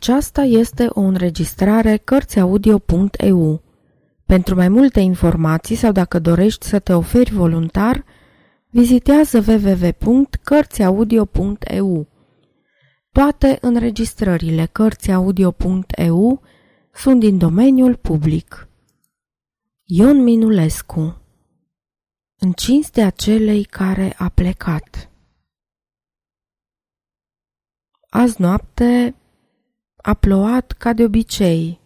Aceasta este o înregistrare Cărțiaudio.eu. Pentru mai multe informații sau dacă dorești să te oferi voluntar, vizitează www.cărțiaudio.eu. Toate înregistrările Cărțiaudio.eu sunt din domeniul public. Ion Minulescu În cinstea celei care a plecat Azi noapte a plouat ca de obicei,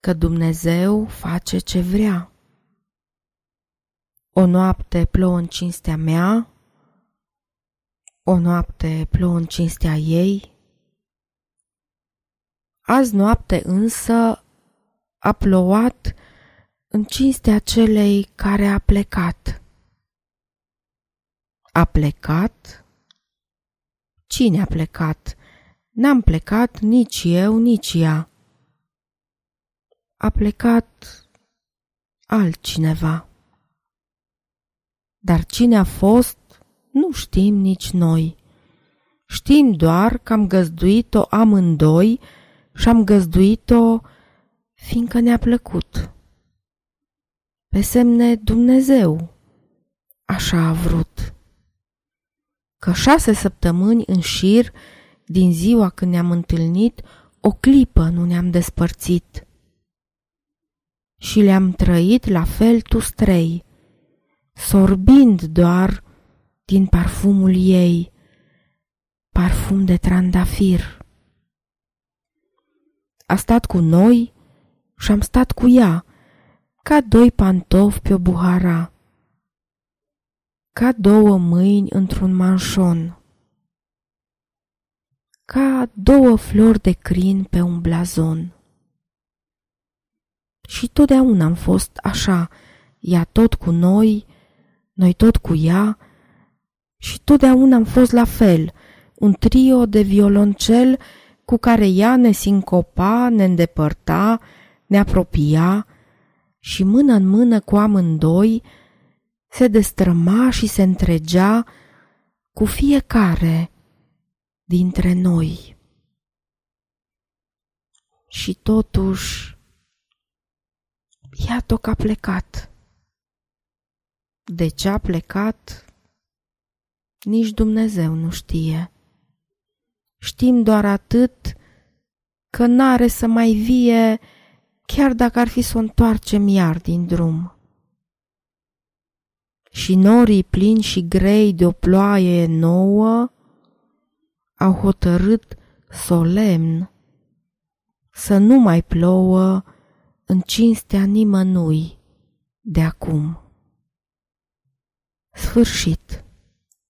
că Dumnezeu face ce vrea. O noapte plouă în cinstea mea, o noapte plouă în cinstea ei. Azi noapte însă a plouat în cinstea celei care a plecat. A plecat? Cine a plecat? N-am plecat nici eu, nici ea. A plecat altcineva. Dar cine a fost, nu știm nici noi. Știm doar că am găzduit-o amândoi și am găzduit-o fiindcă ne-a plăcut. Pe semne Dumnezeu, așa a vrut. Că șase săptămâni în șir din ziua când ne-am întâlnit, o clipă nu ne-am despărțit. Și le-am trăit la fel tu strei, sorbind doar din parfumul ei, parfum de trandafir. A stat cu noi și am stat cu ea, ca doi pantofi pe o buhara, ca două mâini într-un manșon ca două flori de crin pe un blazon. Și totdeauna am fost așa, ea tot cu noi, noi tot cu ea, și totdeauna am fost la fel, un trio de violoncel cu care ea ne sincopa, ne îndepărta, ne apropia și mână în mână cu amândoi se destrăma și se întregea cu fiecare dintre noi. Și totuși, iată că a plecat. De ce a plecat, nici Dumnezeu nu știe. Știm doar atât că n-are să mai vie chiar dacă ar fi să o întoarcem iar din drum. Și norii plini și grei de o ploaie nouă au hotărât solemn să nu mai plouă în cinstea nimănui de acum. Sfârșit.